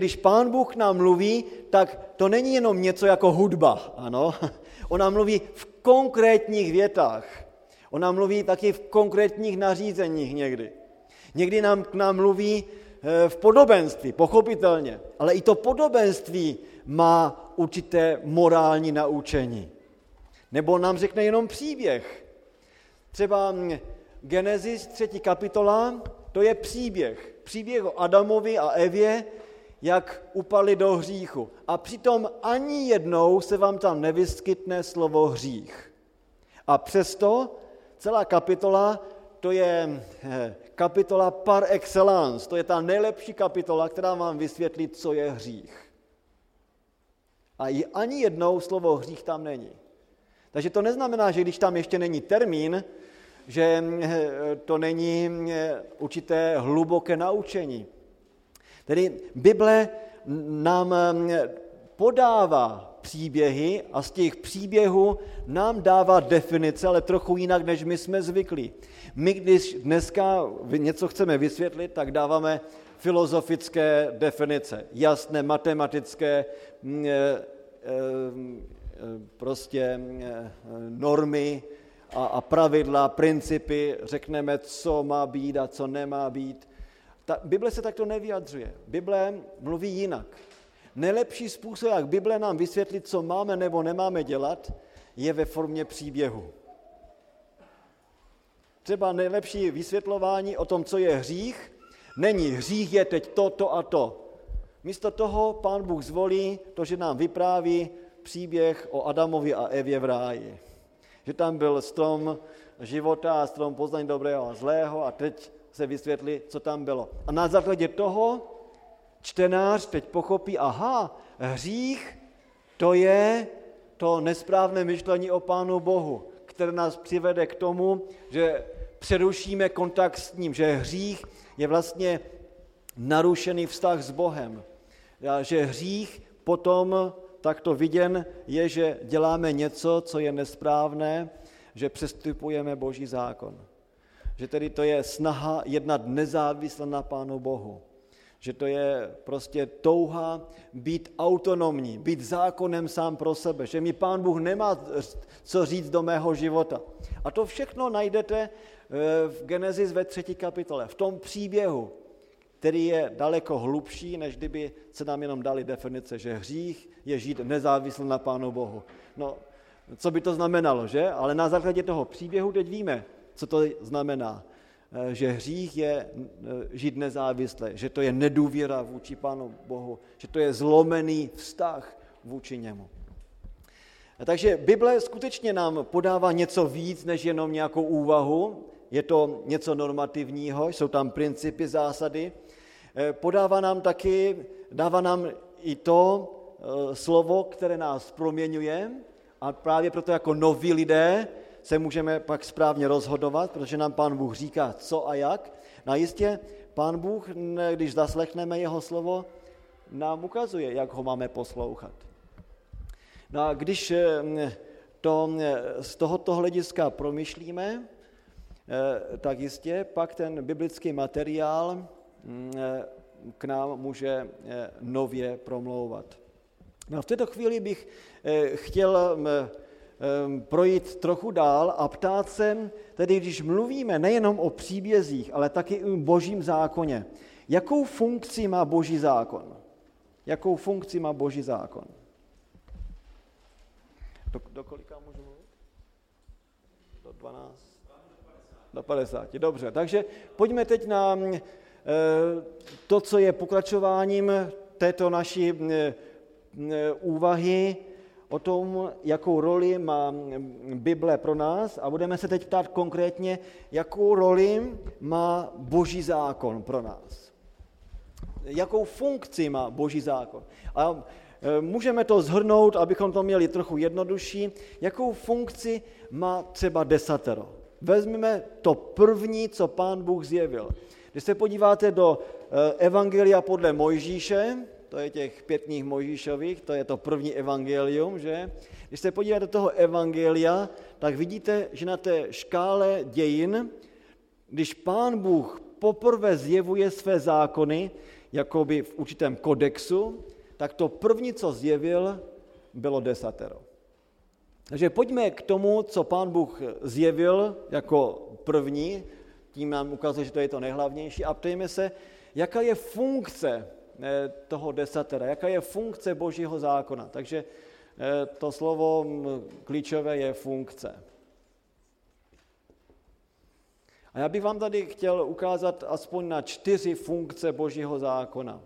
Když pán Bůh nám mluví, tak to není jenom něco jako hudba, ano. On nám mluví v konkrétních větách. On nám mluví taky v konkrétních nařízeních někdy. Někdy nám k nám mluví eh, v podobenství, pochopitelně, ale i to podobenství má určité morální naučení. Nebo nám řekne jenom příběh. Třeba hm, Genesis 3. kapitola, to je příběh. Příběh o Adamovi a Evě, jak upali do hříchu. A přitom ani jednou se vám tam nevyskytne slovo hřích. A přesto celá kapitola, to je eh, kapitola par excellence, to je ta nejlepší kapitola, která vám vysvětlí, co je hřích. A i ani jednou slovo hřích tam není. Takže to neznamená, že když tam ještě není termín, že eh, to není eh, určité hluboké naučení. Tedy Bible nám eh, podává příběhy a z těch příběhů nám dává definice, ale trochu jinak, než my jsme zvyklí. My, když dneska něco chceme vysvětlit, tak dáváme filozofické definice, jasné matematické mm, prostě normy, a, a pravidla, principy, řekneme, co má být a co nemá být. Ta, Bible se takto nevyjadřuje. Bible mluví jinak. Nejlepší způsob, jak Bible nám vysvětlit, co máme nebo nemáme dělat, je ve formě příběhu. Třeba nejlepší vysvětlování o tom, co je hřích, není hřích je teď to, to a to. Místo toho pán Bůh zvolí to, že nám vypráví příběh o Adamovi a Evě v ráji že tam byl strom života strom poznání dobrého a zlého a teď se vysvětlí, co tam bylo. A na základě toho čtenář teď pochopí, aha, hřích to je to nesprávné myšlení o Pánu Bohu, které nás přivede k tomu, že přerušíme kontakt s ním, že hřích je vlastně narušený vztah s Bohem. A že hřích potom takto viděn je, že děláme něco, co je nesprávné, že přestupujeme Boží zákon. Že tedy to je snaha jednat nezávisle na Pánu Bohu. Že to je prostě touha být autonomní, být zákonem sám pro sebe. Že mi Pán Bůh nemá co říct do mého života. A to všechno najdete eh, v Genesis ve třetí kapitole, v tom příběhu, který je daleko hlubší, než kdyby se nám jenom dali definice, že hřích je žít nezávisle na Pánu Bohu. No, co by to znamenalo, že? Ale na základě toho příběhu teď víme, co to znamená. Eh, že hřích je eh, žít nezávisle, že to je nedůvěra vůči Pánu Bohu, že to je zlomený vztah vůči němu. Takže Bible skutečně nám podává něco víc než jenom nějakou úvahu, je to něco normativního, jsou tam principy, zásady, Eh, podává nám taky, dává nám i to eh, slovo, které nás proměňuje a právě proto jako noví lidé se můžeme pak správně rozhodovat, protože nám Pán Bůh říká, co a jak. No a jistě Pán Bůh, když zaslechneme jeho slovo, nám ukazuje, jak ho máme poslouchat. No a když eh, to z tohoto hlediska promyšlíme, tak jistě pak ten biblický materiál Mm, eh, k nám může eh, nově promlouvat. No v této chvíli bych eh, chtěl projít trochu dál a ptát se, tedy když mluvíme nejenom o příbězích, ale taky o božím zákoně, jakou funkci má boží zákon? Jakou funkci má boží zákon? Do, do kolika můžu mluvit? Do 12? Do 50. Dobře, takže pojďme teď na Eh, to, co je pokračováním této naší eh, eh, úvahy o tom, jakou roli má Bible pro nás a budeme se teď ptát konkrétně, jakou roli má Boží zákon pro nás. Jakou funkci má Boží zákon. A můžeme to zhrnout, abychom to měli trochu jednodušší, jakou funkci má třeba desatero. Vezmeme to první, co pán Bůh zjevil. Když se podíváte do eh, Evangelia podle Mojžíše, to je těch pět knih Mojžíšových, to je to první evangelium, že? Když se podíváte do toho evangelia, tak vidíte, že na té škále dějin, když pán Bůh poprvé zjevuje své zákony, jakoby v určitém kodexu, tak to první, co zjevil, bylo desatero. Takže pojďme k tomu, co pán Bůh zjevil jako první, tím nám ukazuje, že to je to nejhlavnější, a ptejme se, jaká je funkce toho desatera, jaká je funkce božího zákona. Takže eh, to slovo klíčové je funkce. A já bych vám tady chtěl ukázat aspoň na čtyři funkce božího zákona.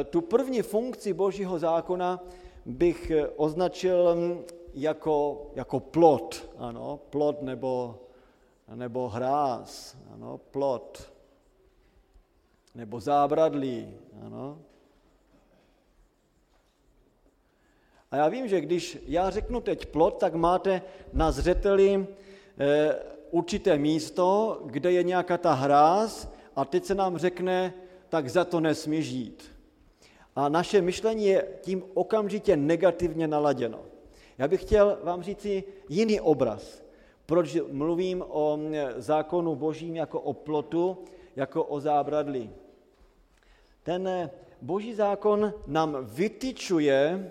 Eh, tu první funkci božího zákona bych označil hm, jako, jako plot, ano, plot nebo nebo hráz, ano, plot, nebo zábradlí, ano. A já vím, že když já řeknu teď plot, tak máte na zřeteli e, určité místo, kde je nějaká ta hráz a teď se nám řekne, tak za to nesmí žít. A naše myšlení je tím okamžitě negativně naladěno. Já bych chtěl vám říci jiný obraz. Proč mluvím o zákonu božím jako o plotu, jako o zábradlí? Ten boží zákon nám vytyčuje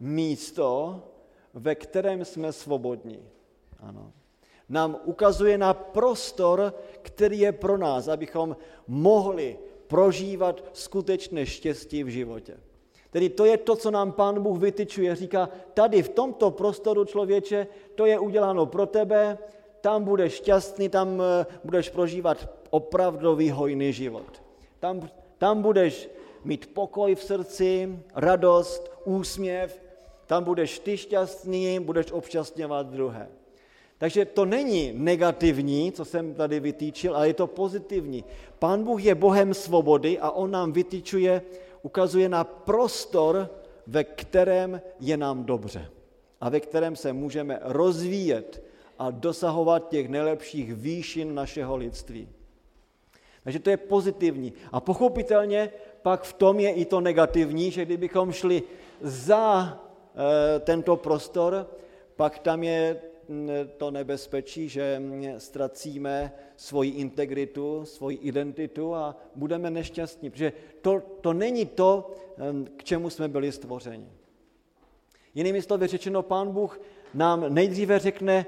místo, ve kterém jsme svobodní. Ano. Nám ukazuje na prostor, který je pro nás, abychom mohli prožívat skutečné štěstí v životě. Tedy to je to, co nám Pán Bůh vytyčuje. Říká, tady v tomto prostoru člověče, to je uděláno pro tebe, tam budeš šťastný, tam eh, budeš prožívat opravdový hojný život. Tam, tam budeš mít pokoj v srdci, radost, úsměv, tam budeš ty šťastný, budeš občastňovat druhé. Takže to není negativní, co jsem tady vytýčil, ale je to pozitivní. Pán Bůh je Bohem svobody a on nám vytýčuje ukazuje na prostor, ve kterém je nám dobře a ve kterém se můžeme rozvíjet a dosahovat těch nejlepších výšin našeho lidství. Takže to je pozitivní. A pochopitelně pak v tom je i to negativní, že kdybychom šli za e, tento prostor, pak tam je to nebezpečí, že ztracíme svoji integritu, svoji identitu a budeme nešťastní, protože to, to není to, k čemu jsme byli stvořeni. Jinými slovy řečeno, pán Bůh nám nejdříve řekne,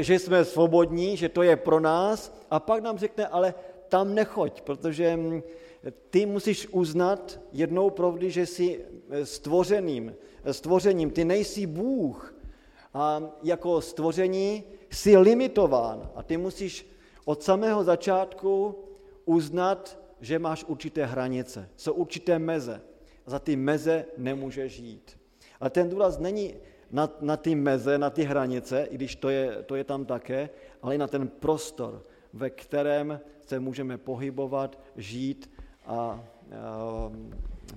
že jsme svobodní, že to je pro nás, a pak nám řekne, ale tam nechoď, protože ty musíš uznat jednou provdy, že jsi stvořeným, stvořením, ty nejsi Bůh, a jako stvoření jsi limitován a ty musíš od samého začátku uznat, že máš určité hranice, jsou určité meze. Za ty meze nemůžeš žít. Ale ten důraz není na, na ty meze, na ty hranice, i když to je, to je tam také, ale i na ten prostor, ve kterém se můžeme pohybovat, žít a, a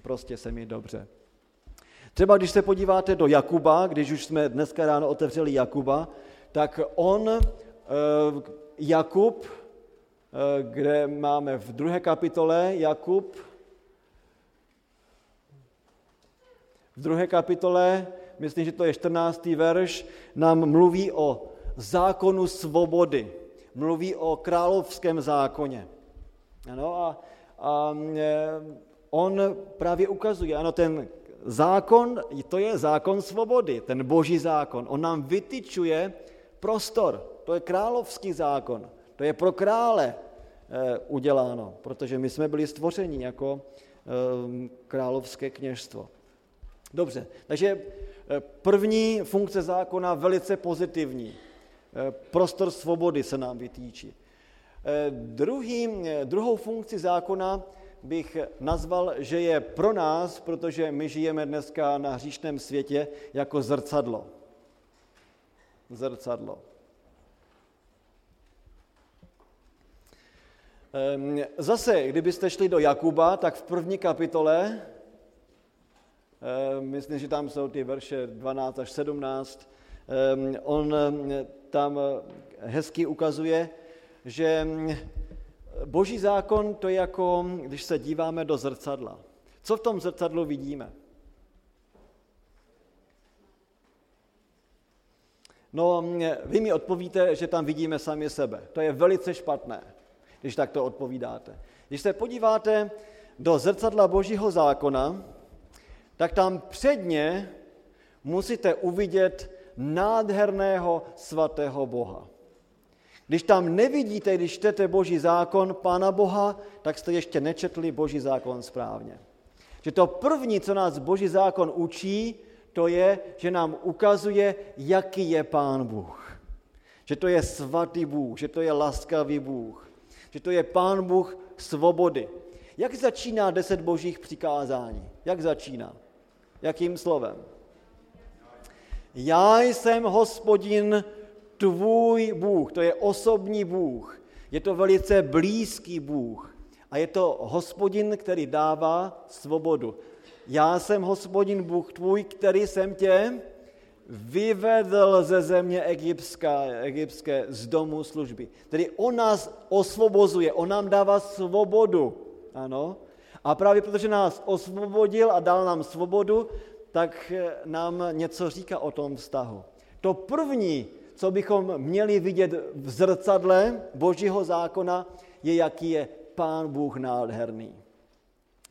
prostě se mít dobře. Třeba když se podíváte do Jakuba, když už jsme dneska ráno otevřeli Jakuba, tak on, eh, Jakub, eh, kde máme v druhé kapitole Jakub, v druhé kapitole, myslím, že to je 14. verš, nám mluví o zákonu svobody, mluví o královském zákoně. Ano, a, a eh, on právě ukazuje, ano, ten zákon, to je zákon svobody, ten boží zákon. On nám vytyčuje prostor. To je královský zákon. To je pro krále eh, uděláno, protože my jsme byli stvořeni jako eh, královské kněžstvo. Dobře, takže první funkce zákona velice pozitivní. Prostor svobody se nám vytýčí. Druhý, druhou funkci zákona bych nazval, že je pro nás, protože my žijeme dneska na hříšném světě, jako zrcadlo. Zrcadlo. Ehm, zase, kdybyste šli do Jakuba, tak v první kapitole, ehm, myslím, že tam jsou ty verše 12 až 17, ehm, on tam hezky ukazuje, že Boží zákon to je jako, když se díváme do zrcadla. Co v tom zrcadlu vidíme? No, vy mi odpovíte, že tam vidíme sami sebe. To je velice špatné, když tak to odpovídáte. Když se podíváte do zrcadla Božího zákona, tak tam předně musíte uvidět nádherného svatého Boha. Když tam nevidíte, když čtete Boží zákon Pána Boha, tak jste ještě nečetli Boží zákon správně. Že to první, co nás Boží zákon učí, to je, že nám ukazuje, jaký je Pán Bůh. Že to je svatý Bůh, že to je laskavý Bůh, že to je Pán Bůh svobody. Jak začíná deset božích přikázání? Jak začíná? Jakým slovem? Já jsem hospodin tvůj Bůh, to je osobní Bůh, je to velice blízký Bůh a je to hospodin, který dává svobodu. Já jsem hospodin Bůh tvůj, který jsem tě vyvedl ze země egyptské, egyptské z domu služby. Tedy on nás osvobozuje, on nám dává svobodu. Ano. A právě protože nás osvobodil a dal nám svobodu, tak nám něco říká o tom vztahu. To první, co bychom měli vidět v zrcadle Božího zákona, je, jaký je Pán Bůh nádherný.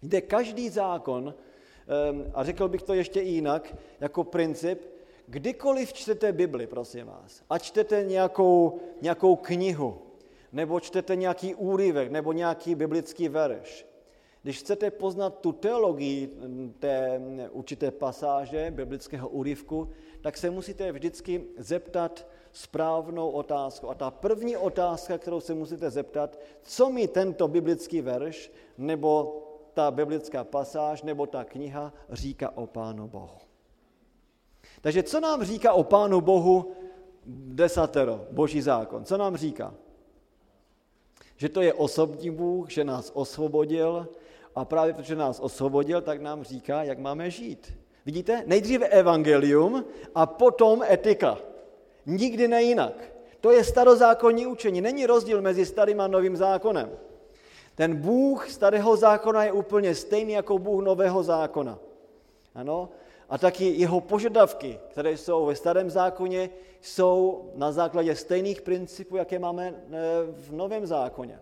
Jde každý zákon, ehm, a řekl bych to ještě jinak, jako princip, kdykoliv čtete Bibli, prosím vás, a čtete nějakou, nějakou knihu, nebo čtete nějaký úryvek, nebo nějaký biblický verš, když chcete poznat tu teologii té určité pasáže biblického úryvku, tak se musíte vždycky zeptat správnou otázku. A ta první otázka, kterou se musíte zeptat, co mi tento biblický verš, nebo ta biblická pasáž, nebo ta kniha říká o Pánu Bohu. Takže co nám říká o Pánu Bohu desatero, boží zákon? Co nám říká? Že to je osobní Bůh, že nás osvobodil a právě protože nás osvobodil, tak nám říká, jak máme žít. Vidíte? Nejdříve evangelium a potom etika. Nikdy nejinak. To je starozákonní učení. Není rozdíl mezi starým a novým zákonem. Ten Bůh starého zákona je úplně stejný jako Bůh nového zákona. Ano? A taky jeho požadavky, které jsou ve starém zákoně, jsou na základě stejných principů, jaké máme eh, v novém zákoně.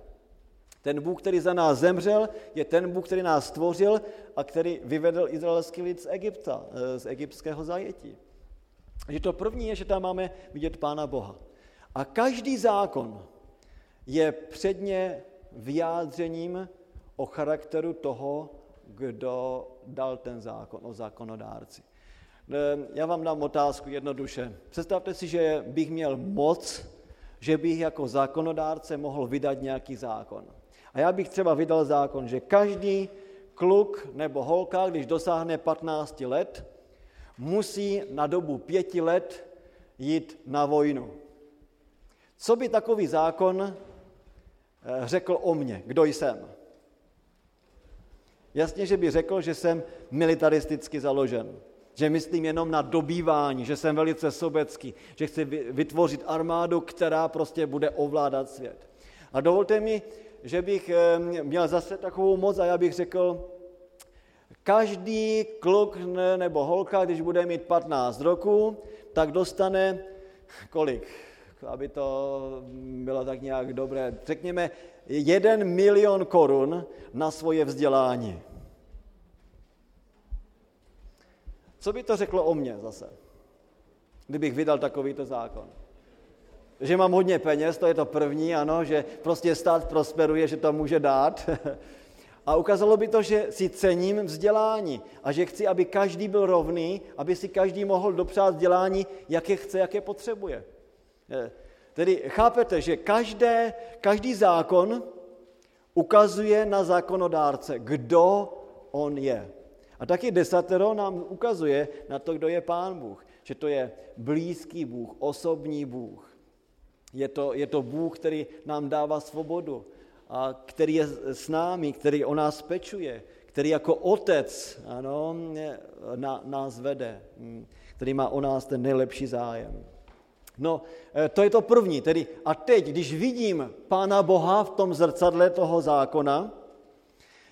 Ten Bůh, který za nás zemřel, je ten Bůh, který nás stvořil a který vyvedl izraelský lid z Egypta, eh, z egyptského zajetí. Že to první je, že tam máme vidět Pána Boha. A každý zákon je předně vyjádřením o charakteru toho, kdo dal ten zákon, o zákonodárci. Eh, já vám dám otázku jednoduše. Představte si, že bych měl moc, že bych jako zákonodárce mohl vydat nějaký zákon. A já bych třeba vydal zákon, že každý kluk nebo holka, když dosáhne 15 let, musí na dobu pěti let jít na vojnu. Co by takový zákon eh, řekl o mně? Kdo jsem? Jasně, že by řekl, že jsem militaristicky založen, že myslím jenom na dobývání, že jsem velice sobecký, že chci vytvořit armádu, která prostě bude ovládat svět. A dovolte mi, že bych měl zase takovou moc a já bych řekl, každý kluk nebo holka, když bude mít 15 roku, tak dostane kolik? Aby to bylo tak nějak dobré. Řekněme, jeden milion korun na svoje vzdělání. Co by to řeklo o mně zase, kdybych vydal takovýto zákon? Že mám hodně peněz, to je to první, ano, že prostě stát prosperuje, že to může dát. A ukázalo by to, že si cením vzdělání a že chci, aby každý byl rovný, aby si každý mohl dopřát vzdělání, jaké chce, jaké potřebuje. Eh, tedy chápete, že každé, každý zákon ukazuje na zákonodárce, kdo on je. A taky desatero nám ukazuje na to, kdo je Pán Bůh. Že to je blízký Bůh, osobní Bůh. Je to, je to Bůh, který nám dává svobodu, a který je s námi, který o nás pečuje, který jako otec ano, na, nás vede, hm, který má o nás ten nejlepší zájem. No, e, to je to první. Tedy, a teď, když vidím Pána Boha v tom zrcadle toho zákona,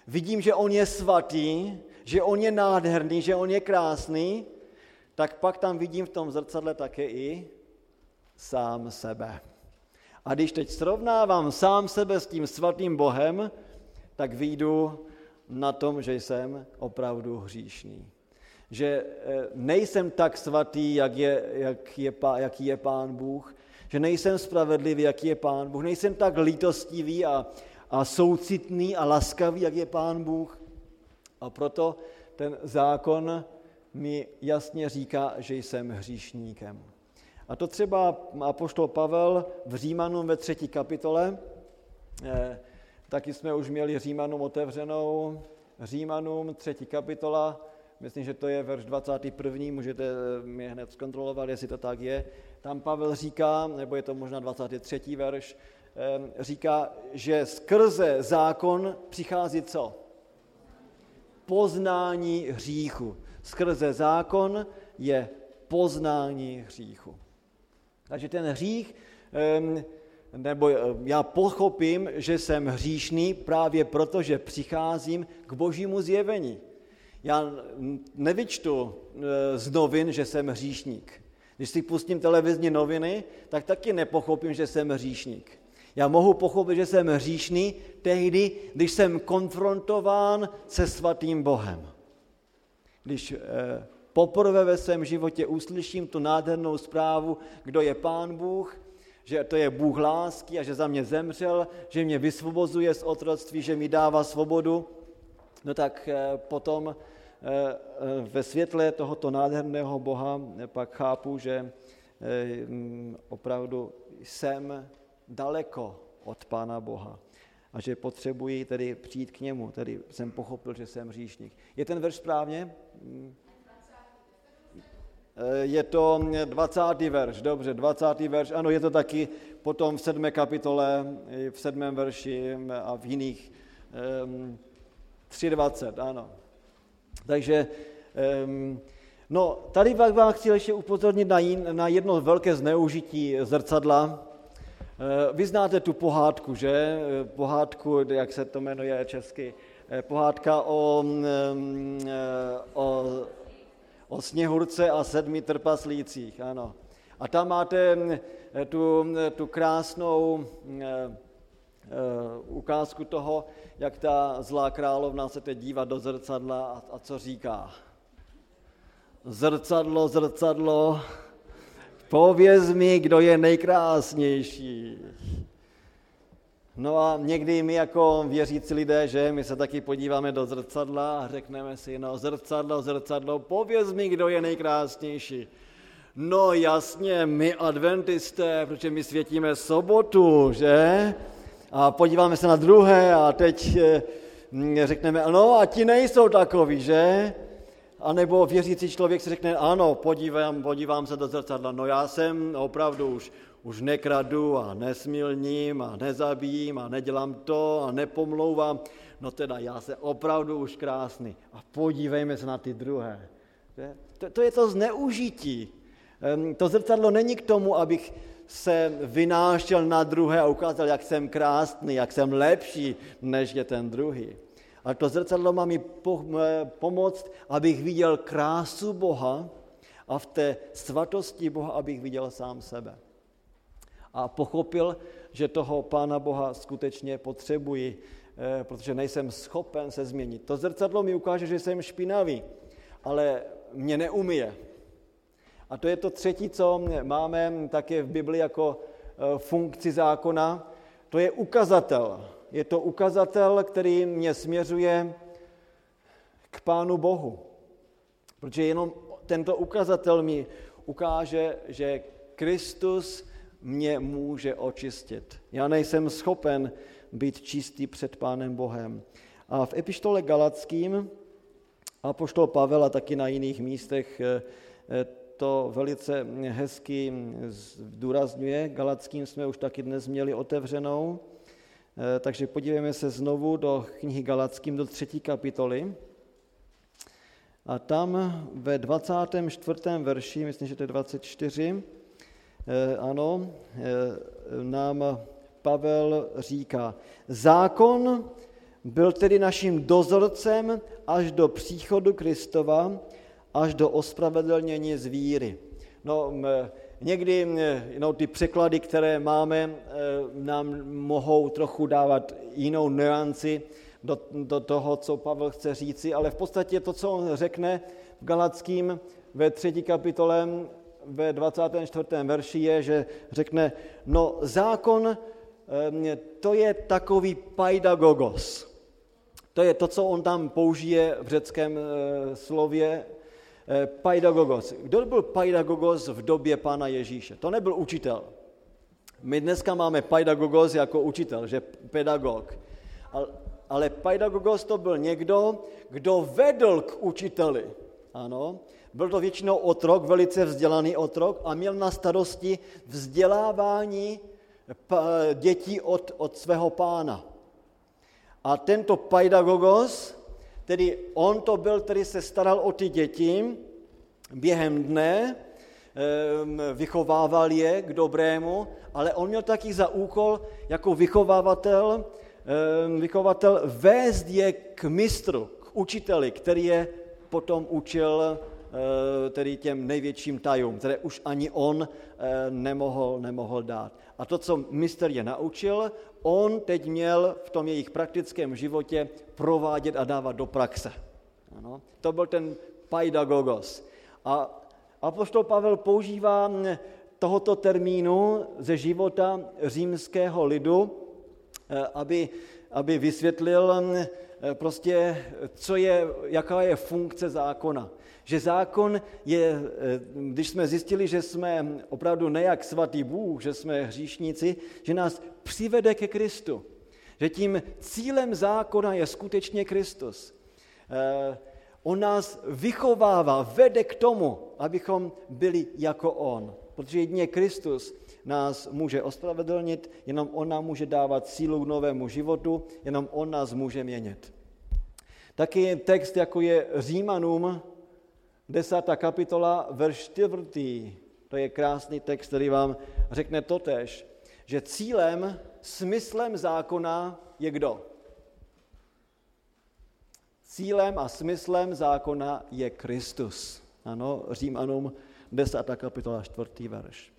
vidím, že On je svatý, že On je nádherný, že On je krásný, tak pak tam vidím v tom zrcadle také i sám sebe. A když teď srovnávám sám sebe s tím svatým Bohem, tak vyjdu na tom, že jsem opravdu hříšný. Že eh, nejsem tak svatý, jak je, jak je, jaký je Pán Bůh, že nejsem spravedlivý, jaký je Pán Bůh, nejsem tak lítostivý a, a soucitný a laskavý, jak je Pán Bůh. A proto ten zákon mi jasně říká, že jsem hříšníkem. A to třeba apoštol Pavel v Římanům ve třetí kapitole, eh, taky jsme už měli Římanům otevřenou, Římanům třetí kapitola, myslím, že to je verš 21. Můžete mě hned zkontrolovat, jestli to tak je. Tam Pavel říká, nebo je to možná 23. verš, eh, říká, že skrze zákon přichází co? Poznání hříchu. Skrze zákon je poznání hříchu. Takže ten hřích, nebo já pochopím, že jsem hříšný právě proto, že přicházím k božímu zjevení. Já nevyčtu e, z novin, že jsem hříšník. Když si pustím televizní noviny, tak taky nepochopím, že jsem hříšník. Já mohu pochopit, že jsem hříšný tehdy, když jsem konfrontován se svatým Bohem. Když e, poprvé ve svém životě uslyším tu nádhernou zprávu, kdo je Pán Bůh, že to je Bůh lásky a že za mě zemřel, že mě vysvobozuje z otroctví, že mi dává svobodu, no tak eh, potom eh, eh, ve světle tohoto nádherného Boha pak chápu, že mm, opravdu jsem daleko od Pána Boha a že potřebuji tedy přijít k němu, tedy jsem pochopil, že jsem hříšník. Je ten verš správně? Mm. Eh, je to 20. verš, dobře, 20. verš, ano, je to taky potom v sedmé kapitole, v sedmém verši a v jiných um, 3.20, ano. Takže, um, no, tady vám chci ještě upozornit na jedno velké zneužití zrcadla. Eh, vy znáte tu pohádku, že? Eh, pohádku, jak se to jmenuje česky, pohádka o, um, o o sněhurce a sedmi trpaslících, ano. A tam máte mm, tu, mm, tu krásnou mm, eh, eh, ukázku toho, jak ta zlá královna se teď dívá do zrcadla a, a co říká. Zrcadlo, zrcadlo, pověz mi, kdo je nejkrásnější. No a někdy my jako věřící lidé, že my se taky podíváme do zrcadla a řekneme si, no zrcadlo, zrcadlo, pověz mi, kdo je nejkrásnější. No jasně, my adventisté, protože my světíme sobotu, že? A podíváme se na druhé a teď eh, řekneme, no a ti nejsou takový, že? A nebo věřící člověk si řekne, ano, podívám, podívám se do zrcadla, no já jsem opravdu už, už nekradu a nesmilním a nezabijím a nedělám to a nepomlouvám, no teda já se opravdu už krásný. A podívejme se na ty druhé. To, to je to zneužití. To zrcadlo není k tomu, abych se vynášel na druhé a ukázal, jak jsem krásný, jak jsem lepší, než je ten druhý. Ale to zrcadlo má mi pomoct, abych viděl krásu Boha a v té svatosti Boha, abych viděl sám sebe a pochopil, že toho Pána Boha skutečně potřebuji, eh, protože nejsem schopen se změnit. To zrcadlo mi ukáže, že jsem špinavý, ale mě neumije. A to je to třetí, co máme také v Bibli jako eh, funkci zákona. To je ukazatel. Je to ukazatel, který mě směřuje k Pánu Bohu. Protože jenom tento ukazatel mi ukáže, že Kristus mě může očistit. Já nejsem schopen být čistý před Pánem Bohem. A v epištole Galackým a poštol Pavel a taky na jiných místech eh, eh, to velice hezky zdůrazňuje. Galackým jsme už taky dnes měli otevřenou, takže podívejme se znovu do knihy Galackým, do třetí kapitoly. A tam ve 24. verši, myslím, že to je 24, Eh, ano, eh, nám Pavel říká, zákon byl tedy naším dozorcem až do příchodu Kristova, až do ospravedlnění z víry. No, někdy no, ty překlady, které máme, nám mohou trochu dávat jinou nuanci. do, do toho, co Pavel chce říci, ale v podstatě to, co on řekne v Galackým ve třetí kapitole ve 24. verši je, že řekne, no zákon to je takový paidagogos. To je to, co on tam použije v řeckém eh, slově eh, paidagogos. Kdo byl paidagogos v době Pána Ježíše? To nebyl učitel. My dneska máme paidagogos jako učitel, že pedagog. Ale paidagogos to byl někdo, kdo vedl k učiteli. Ano, byl to většinou otrok, velice vzdělaný otrok a měl na starosti vzdělávání dětí od, od svého pána. A tento paidagogos, tedy on to byl, který se staral o ty děti během dne, vychovával je k dobrému, ale on měl taky za úkol jako vychovávatel, vychovatel vést je k mistru, k učiteli, který je potom učil tedy těm největším tajům, které už ani on eh, nemohl, nemohl dát. A to, co mistr je naučil, on teď měl v tom jejich praktickém životě provádět a dávat do praxe. Ano, to byl ten paidagogos. A apoštol Pavel používá hm, tohoto termínu ze života římského lidu, eh, aby, aby vysvětlil hm, prostě, co je, jaká je funkce zákona. Že zákon je, eh, když jsme zjistili, že jsme opravdu nejak svatý Bůh, že jsme hříšníci, že nás přivede ke Kristu. Že tím cílem zákona je skutečně Kristus. Eh, on nás vychovává, vede k tomu, abychom byli jako On. Protože jedině Kristus nás může ospravedlnit, jenom On nám může dávat sílu k novému životu, jenom On nás může měnit. Taky text, jako je Římanům desátá kapitola, verš čtvrtý. To je krásný text, který vám řekne totež, že cílem, smyslem zákona je kdo? Cílem a smyslem zákona je Kristus. Ano, Římanům 10. kapitola, 4. verš.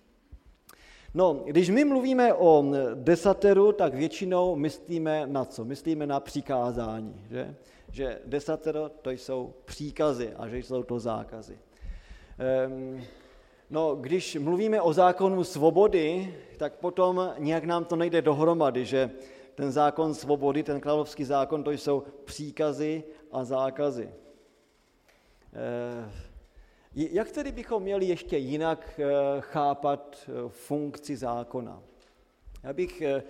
No, když my mluvíme o desateru, tak většinou myslíme na co? Myslíme na přikázání, že? Že desatero to jsou příkazy a že jsou to zákazy. Um, no, když mluvíme o zákonu svobody, tak potom nějak nám to nejde dohromady, že ten zákon svobody, ten královský zákon, to jsou příkazy a zákazy. Uh, jak tedy bychom měli ještě jinak uh, chápat uh, funkci zákona? Já bych Eh,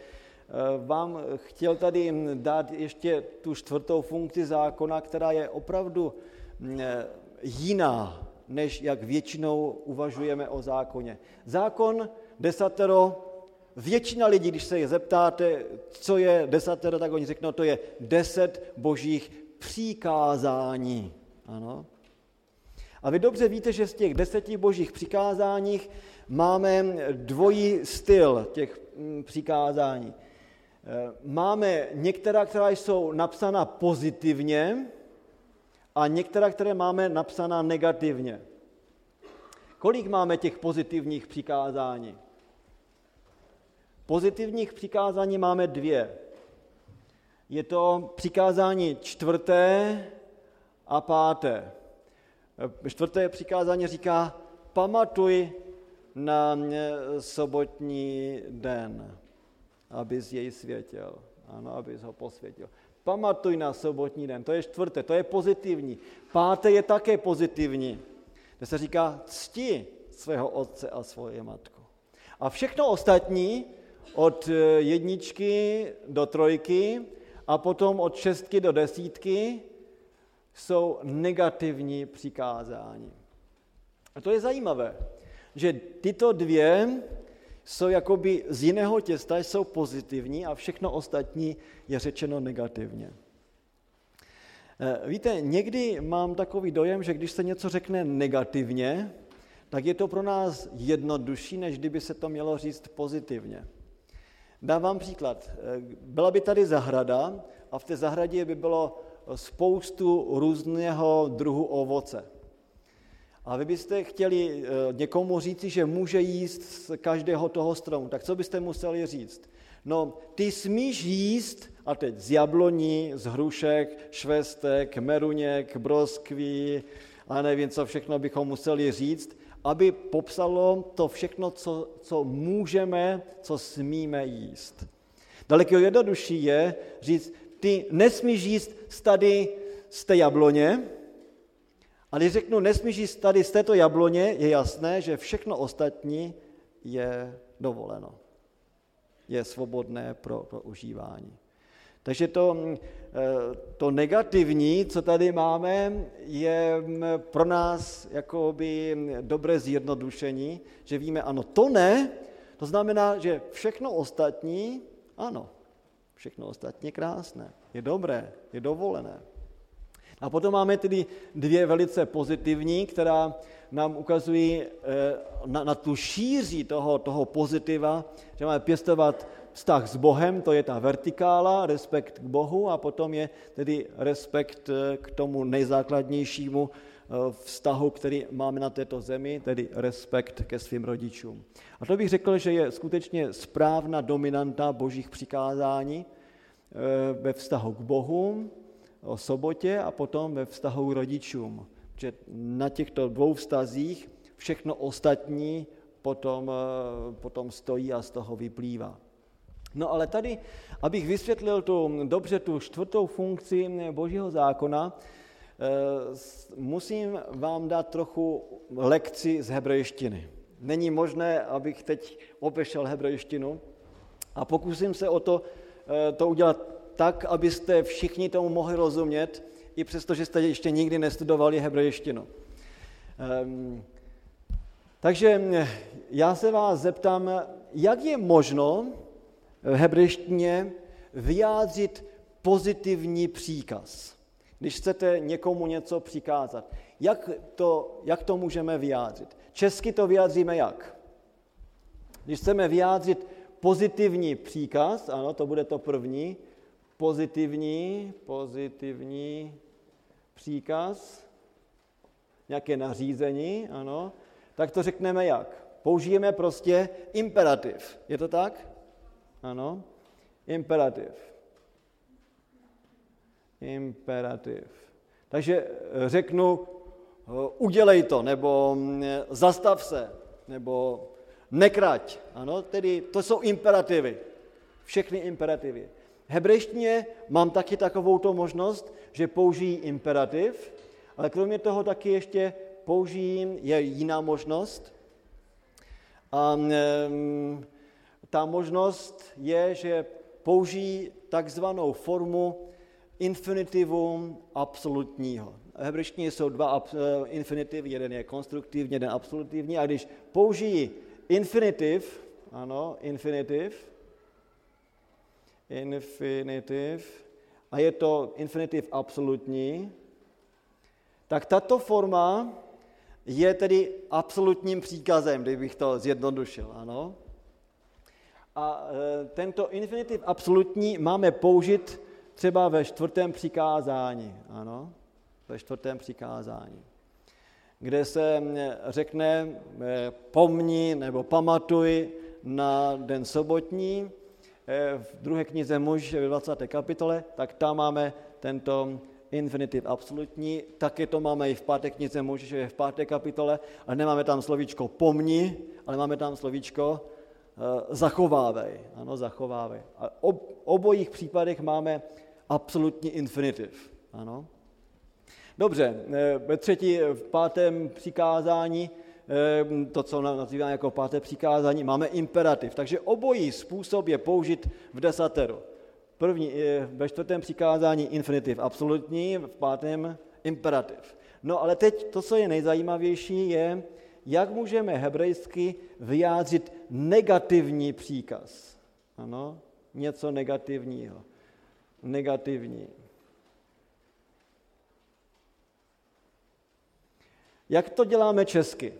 vám chtěl tady dát ještě tu čtvrtou funkci zákona, která je opravdu mm, eh, jiná, než jak většinou uvažujeme o zákoně. Zákon desatero, většina lidí, když se je zeptáte, co je desatero, tak oni řeknou, to je deset božích přikázání. Ano. A vy dobře víte, že z těch deseti božích přikázáních máme dvojí styl těch mm, přikázání. Eh, máme některá, která jsou napsána pozitivně a některá, které máme napsána negativně. Kolik máme těch pozitivních přikázání? Pozitivních přikázání máme dvě. Je to přikázání čtvrté a páté. Eh, čtvrté přikázání říká, pamatuj na sobotní den abys jej světil. Ano, abys ho posvětil. Pamatuj na sobotní den, to je čtvrté, to je pozitivní. Páté je také pozitivní, kde se říká cti svého otce a svoje matku. A všechno ostatní, od eh, jedničky do trojky a potom od šestky do desítky, jsou negativní přikázání. A to je zajímavé, že tyto dvě jsou jakoby z jiného těsta, jsou pozitivní a všechno ostatní je řečeno negativně. Eh, víte, někdy mám takový dojem, že když se něco řekne negativně, tak je to pro nás jednodušší, než kdyby se to mělo říct pozitivně. Dávám příklad. Eh, byla by tady zahrada a v té zahradě by bylo spoustu různého druhu ovoce. A vy byste chtěli eh, někomu říci, že může jíst z každého toho stromu, tak co byste museli říct? No, ty smíš jíst, a teď z jabloní, z hrušek, švestek, meruněk, broskví, a nevím, co všechno bychom museli říct, aby popsalo to všechno, co, co můžeme, co smíme jíst. Daleko jednodušší je říct, ty nesmíš jíst tady z té jabloně, a když řeknu, nesmíš jíst tady z této jabloně, je jasné, že všechno ostatní je dovoleno. Je svobodné pro, pro užívání. Takže to, mm, eh, to negativní, co tady máme, je mm, pro nás jakoby dobré zjednodušení, že víme, ano, to ne, to znamená, že všechno ostatní, ano, všechno ostatní krásné, je dobré, je dovolené. A potom máme tedy dvě velice pozitivní, která nám ukazují eh, na, na tu šíři toho, toho pozitiva, že máme pěstovat vztah s Bohem, to je ta vertikála, respekt k Bohu a potom je tedy respekt eh, k tomu nejzákladnějšímu eh, vztahu, který máme na této zemi, tedy respekt ke svým rodičům. A to bych řekl, že je skutečně správná dominanta božích přikázání ve vztahu k Bohu, o sobotě a potom ve vztahu rodičům. Že na těchto dvou vztazích všechno ostatní potom, eh, potom stojí a z toho vyplývá. No ale tady, abych vysvětlil tu, dobře tu čtvrtou funkci Božího zákona, eh, musím vám dát trochu lekci z hebrejštiny. Není možné, abych teď obešel hebrejštinu a pokusím se o to, eh, to udělat tak, abyste všichni tomu mohli rozumět, i přesto, že jste ještě nikdy nestudovali hebrejštinu. Um, takže já se vás zeptám, jak je možno v hebrejštině vyjádřit pozitivní příkaz, když chcete někomu něco přikázat. Jak to, jak to můžeme vyjádřit? Česky to vyjádříme jak? Když chceme vyjádřit pozitivní příkaz, ano, to bude to první, pozitivní, pozitivní příkaz, nějaké nařízení, ano, tak to řekneme jak? Použijeme prostě imperativ. Je to tak? Ano. Imperativ. Imperativ. Takže řeknu, udělej to, nebo mm, zastav se, nebo nekrať. Ano, tedy to jsou imperativy. Všechny imperativy hebrejštině mám taky takovou možnost, že použijí imperativ, ale kromě toho taky ještě použijí, je jiná možnost. A ta možnost je, že použijí takzvanou formu infinitivu absolutního. V hebrejštině jsou dva eh, infinitivy, jeden je konstruktivní, jeden absolutivní, a když použijí infinitiv, ano, infinitiv, infinitiv a je to infinitiv absolutní, tak tato forma je tedy absolutním příkazem, kdybych to zjednodušil, ano. A e, tento infinitiv absolutní máme použít třeba ve čtvrtém přikázání, ano, ve čtvrtém přikázání, kde se řekne e, pomni nebo pamatuj na den sobotní, v druhé knize muž ve 20. kapitole, tak tam máme tento infinitiv absolutní, taky to máme i v páté knize muž, že je v páté kapitole, ale nemáme tam slovíčko pomni, ale máme tam slovíčko uh, zachovávej. Ano, zachovávej. A ob, obojích případech máme absolutní infinitiv. Ano. Dobře, eh, ve třetí, v pátém přikázání to, co nazýváme jako páté přikázání, máme imperativ. Takže obojí způsob je použit v desateru. První, ve čtvrtém přikázání infinitiv absolutní, v pátém imperativ. No ale teď to, co je nejzajímavější, je, jak můžeme hebrejsky vyjádřit negativní příkaz. Ano, něco negativního. Negativní. Jak to děláme česky?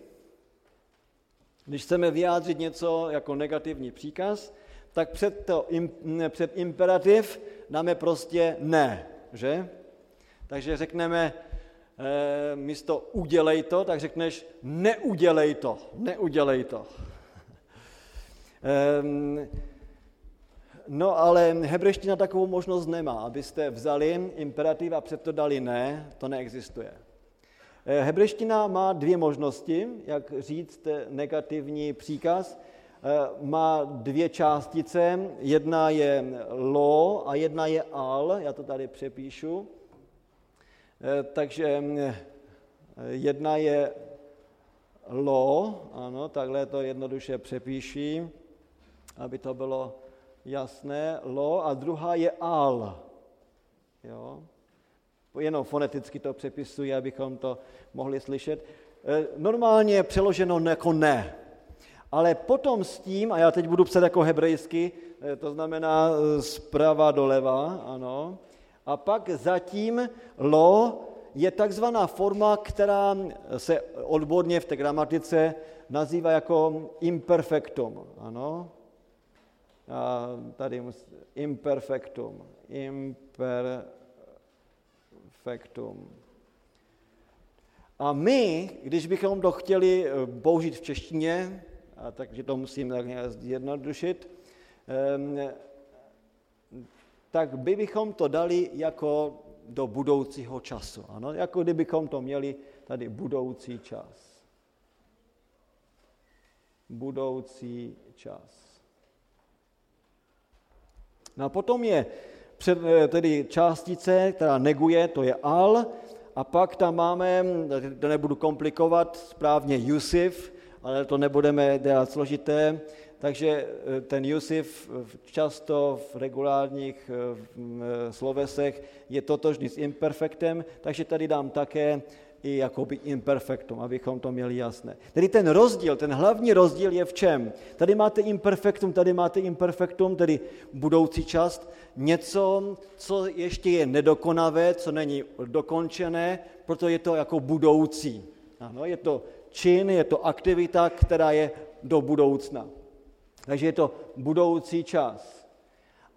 Když chceme vyjádřit něco jako negativní příkaz, tak před, to, před imperativ dáme prostě ne, že? Takže řekneme, e, místo udělej to, tak řekneš neudělej to, neudělej to. e, No ale hebrejština takovou možnost nemá, abyste vzali imperativ a před to dali ne, to neexistuje. Eh, hebrejština má dvě možnosti, jak říct negativní příkaz. Eh, má dvě částice, jedna je lo a jedna je al, já to tady přepíšu. Eh, takže jedna je lo, ano, takhle to jednoduše přepíší, aby to bylo jasné, lo, a druhá je al. Jo? Jenom foneticky to přepisuji, abychom to mohli slyšet. E, normálně je přeloženo jako ne. Ale potom s tím, a já teď budu psat jako hebrejsky, e, to znamená e, zprava doleva, ano, a pak zatím lo je takzvaná forma, která se odborně v té gramatice nazývá jako imperfectum. Ano? A tady imperfectum. Imperfectum. A my, když bychom to chtěli eh, použít v češtině, a takže to musím tak nějak zjednodušit, ehm, tak by bychom to dali jako do budoucího času. Ano? Jako kdybychom to měli tady budoucí čas. Budoucí čas. No a potom je před, eh, tedy částice, která neguje, to je al, a pak tam máme, to nebudu komplikovat, správně Jusif, ale to nebudeme dělat složité, takže eh, ten Jusif často v regulárních eh, eh, slovesech je totožný s imperfektem, takže tady dám také i jakoby imperfektum, abychom to měli jasné. Tedy ten rozdíl, ten hlavní rozdíl je v čem? Tady máte imperfektum, tady máte imperfektum, tedy budoucí část, něco, co ještě je nedokonavé, co není dokončené, proto je to jako budoucí. Ano, je to čin, je to aktivita, která je do budoucna. Takže je to budoucí čas.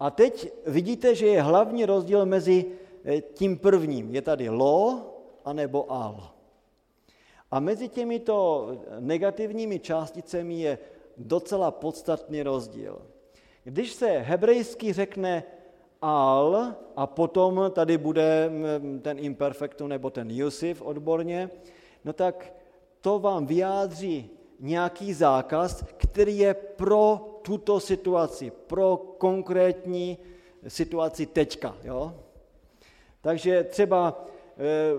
A teď vidíte, že je hlavní rozdíl mezi eh, tím prvním. Je tady lo anebo al. A mezi těmito negativními částicemi je docela podstatný rozdíl. Když se hebrejsky řekne al a potom tady bude mm, ten imperfektum nebo ten Jusif odborně, no tak to vám vyjádří nějaký zákaz, který je pro tuto situaci, pro konkrétní situaci teďka. Jo? Takže třeba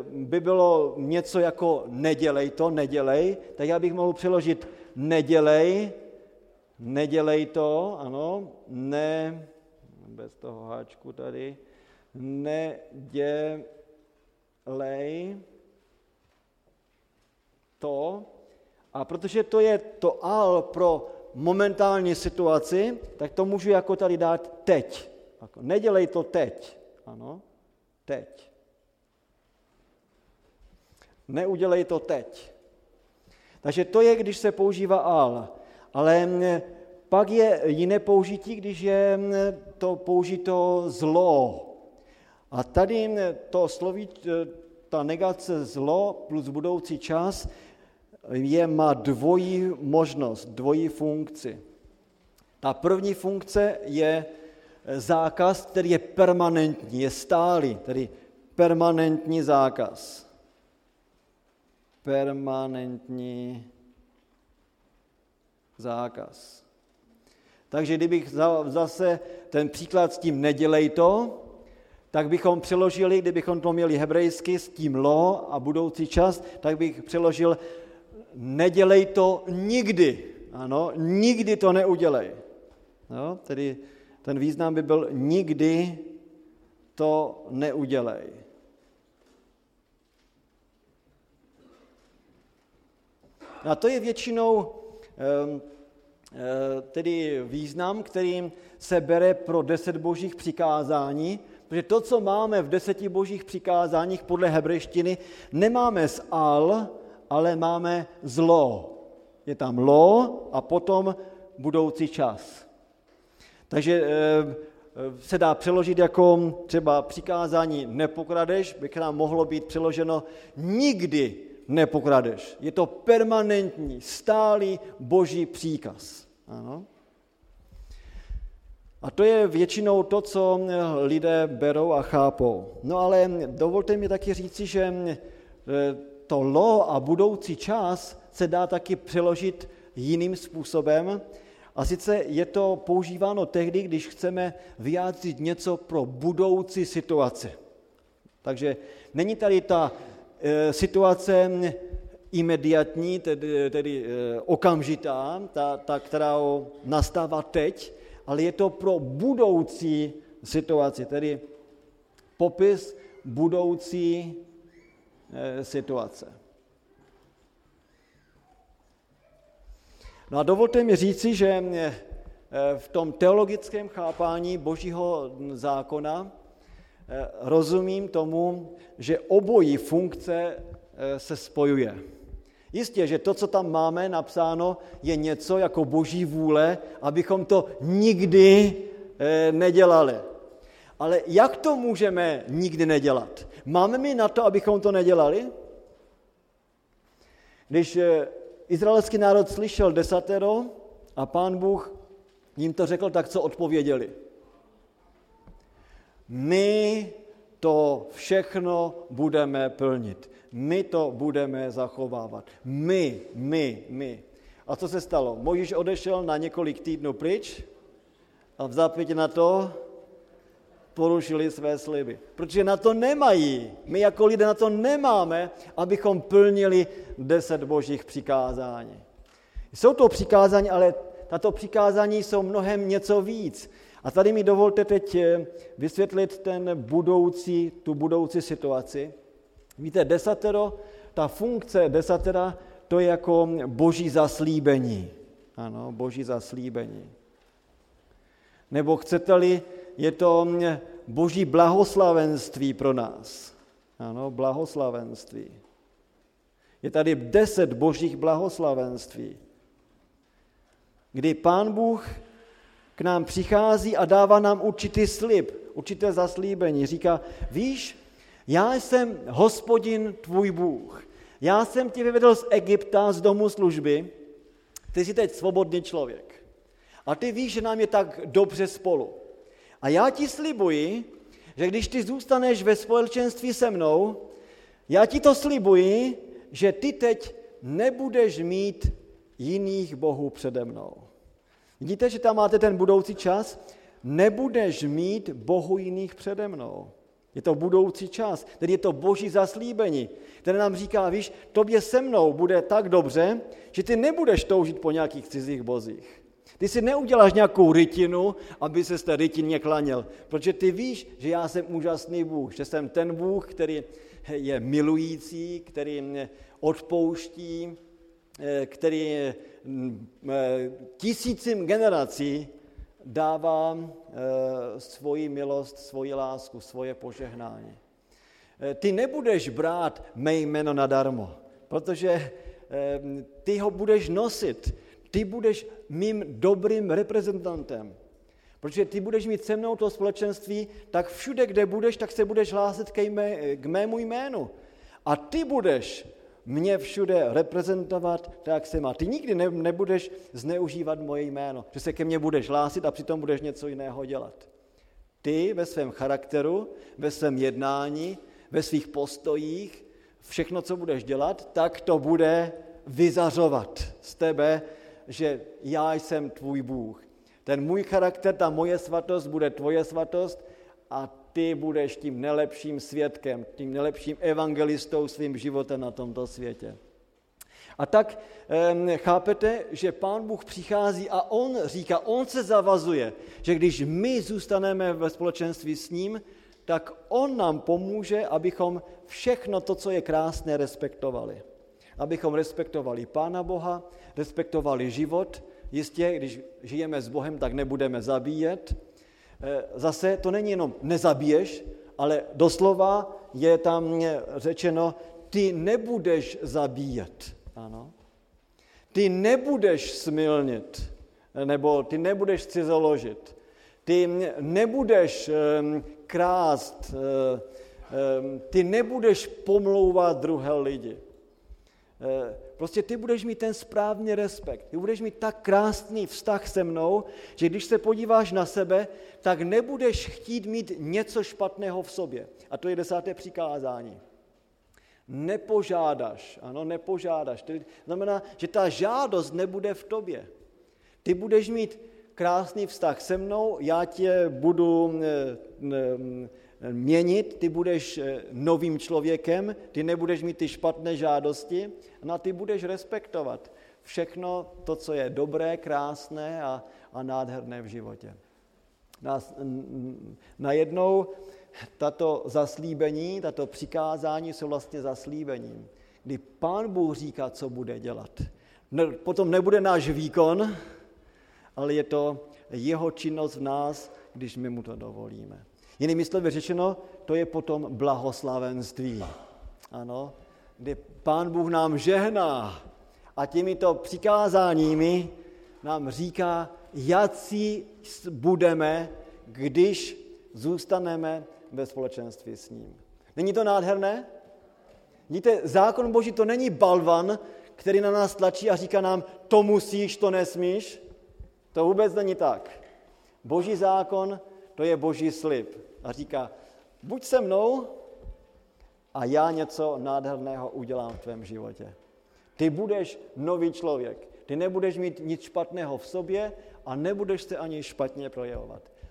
by bylo něco jako nedělej to, nedělej, tak já bych mohl přeložit nedělej, nedělej to, ano, ne, bez toho háčku tady, nedělej to, a protože to je to al pro momentální situaci, tak to můžu jako tady dát teď. Jako nedělej to teď. Ano, teď. Neudělej to teď. Takže to je, když se používá al. Ale pak je jiné použití, když je to použito zlo. A tady to sloví, ta negace zlo plus budoucí čas je, má dvojí možnost, dvojí funkci. Ta první funkce je zákaz, který je permanentní, je stálý, tedy permanentní zákaz. Permanentní zákaz. Takže kdybych zase ten příklad s tím nedělej to, tak bychom přeložili, kdybychom to měli hebrejsky s tím lo a budoucí čas, tak bych přeložil nedělej to nikdy. Ano, nikdy to neudělej. No, tedy ten význam by byl nikdy to neudělej. A to je většinou ehm, eh, tedy význam, kterým se bere pro deset božích přikázání, protože to, co máme v deseti božích přikázáních podle hebrejštiny, nemáme z al, ale máme zlo. Je tam lo a potom budoucí čas. Takže eh, se dá přeložit jako třeba přikázání nepokradeš, by k nám mohlo být přeloženo nikdy nepokradeš. Je to permanentní, stálý boží příkaz. Ano. A to je většinou to, co lidé berou a chápou. No ale dovolte mi taky říci, že eh, to lo a budoucí čas se dá taky přeložit jiným způsobem. A sice je to používáno tehdy, když chceme vyjádřit něco pro budoucí situaci. Takže není tady ta situace imediatní, tedy, tedy e, okamžitá, ta, ta, která nastává teď, ale je to pro budoucí situaci, tedy popis budoucí e, situace. No a dovolte mi říci, že eh, v tom teologickém chápání božího zákona eh, rozumím tomu, že obojí funkce eh, se spojuje. Jistě, že to, co tam máme napsáno, je něco jako boží vůle, abychom to nikdy nedělali. Ale jak to můžeme nikdy nedělat? Máme mi na to, abychom to nedělali? Když izraelský národ slyšel desatero a pán Bůh jim to řekl, tak co odpověděli? My to všechno budeme plnit. My to budeme zachovávat. My, my, my. A co se stalo? Mojžíš odešel na několik týdnů pryč a v zápětě na to porušili své sliby. Protože na to nemají. My jako lidé na to nemáme, abychom plnili deset božích přikázání. Jsou to přikázání, ale tato přikázání jsou mnohem něco víc. A tady mi dovolte teď eh, vysvětlit ten budoucí, tu budoucí situaci. Víte, desatero, ta funkce desatera, to je jako boží zaslíbení. Ano, boží zaslíbení. Nebo chcete-li, je to mm, boží blahoslavenství pro nás. Ano, blahoslavenství. Je tady deset božích blahoslavenství, kdy pán Bůh k nám přichází a dává nám určitý slib, určité zaslíbení. Říká, víš, já jsem hospodin tvůj Bůh. Já jsem tě vyvedl z Egypta, z domu služby. Ty jsi teď svobodný člověk. A ty víš, že nám je tak dobře spolu. A já ti slibuji, že když ty zůstaneš ve společenství se mnou, já ti to slibuji, že ty teď nebudeš mít jiných bohů přede mnou. Vidíte, že tam máte ten budoucí čas? Nebudeš mít bohu jiných přede mnou. Je to budoucí čas, tedy je to boží zaslíbení, které nám říká, víš, tobě se mnou bude tak dobře, že ty nebudeš toužit po nějakých cizích bozích. Ty si neuděláš nějakou rytinu, aby se z té rytině klaněl, protože ty víš, že já jsem úžasný Bůh, že jsem ten Bůh, který je milující, který mě odpouští, eh, který tisícím generací dává eh, svoji milost, svoji lásku, svoje požehnání. Ty nebudeš brát mé jméno nadarmo, protože ty ho budeš nosit ty budeš mým dobrým reprezentantem. Protože ty budeš mít se mnou to společenství, tak všude, kde budeš, tak se budeš hlásit jmé, k mému jménu. A ty budeš mě všude reprezentovat tak, jsem. A ty nikdy ne, nebudeš zneužívat moje jméno, že se ke mně budeš hlásit a přitom budeš něco jiného dělat. Ty ve svém charakteru, ve svém jednání, ve svých postojích, všechno, co budeš dělat, tak to bude vyzařovat z tebe že já jsem tvůj Bůh. Ten můj charakter, ta moje svatost bude tvoje svatost a ty budeš tím nejlepším svědkem, tím nejlepším evangelistou svým životem na tomto světě. A tak chápete, že Pán Bůh přichází a On říká, On se zavazuje, že když my zůstaneme ve společenství s ním, tak On nám pomůže, abychom všechno to, co je krásné, respektovali abychom respektovali Pána Boha, respektovali život. Jistě, když žijeme s Bohem, tak nebudeme zabíjet. Eh, zase to není jenom nezabiješ, ale doslova je tam řečeno, ty nebudeš zabíjet. Ano. Ty nebudeš smilnit, nebo ty nebudeš cizoložit. Ty nebudeš um, krást, um, ty nebudeš pomlouvat druhé lidi. Prostě ty budeš mít ten správný respekt, ty budeš mít tak krásný vztah se mnou, že když se podíváš na sebe, tak nebudeš chtít mít něco špatného v sobě. A to je desáté přikázání. Nepožádáš, ano, nepožádáš. To znamená, že ta žádost nebude v tobě. Ty budeš mít krásný vztah se mnou, já tě budu eh, měnit, ty budeš eh, novým člověkem, ty nebudeš mít ty špatné žádosti, no ty budeš respektovat všechno to, co je dobré, krásné a, a nádherné v životě. Najednou tato zaslíbení, tato přikázání jsou vlastně zaslíbením, kdy Pán Bůh říká, co bude dělat. Potom nebude náš výkon, ale je to jeho činnost v nás, když my mu to dovolíme. Jinými slovy řečeno, to je potom blahoslavenství. Ano, kdy Pán Bůh nám žehná a těmito přikázáními nám říká, jaký budeme, když zůstaneme ve společenství s ním. Není to nádherné? Víte, zákon Boží to není balvan, který na nás tlačí a říká nám, to musíš, to nesmíš. To vůbec není tak. Boží zákon, to je boží slib a říká, buď se mnou a já něco nádherného udělám v tvém životě. Ty budeš nový člověk. Ty nebudeš mít nic špatného v sobě a nebudeš se ani špatně projevovat.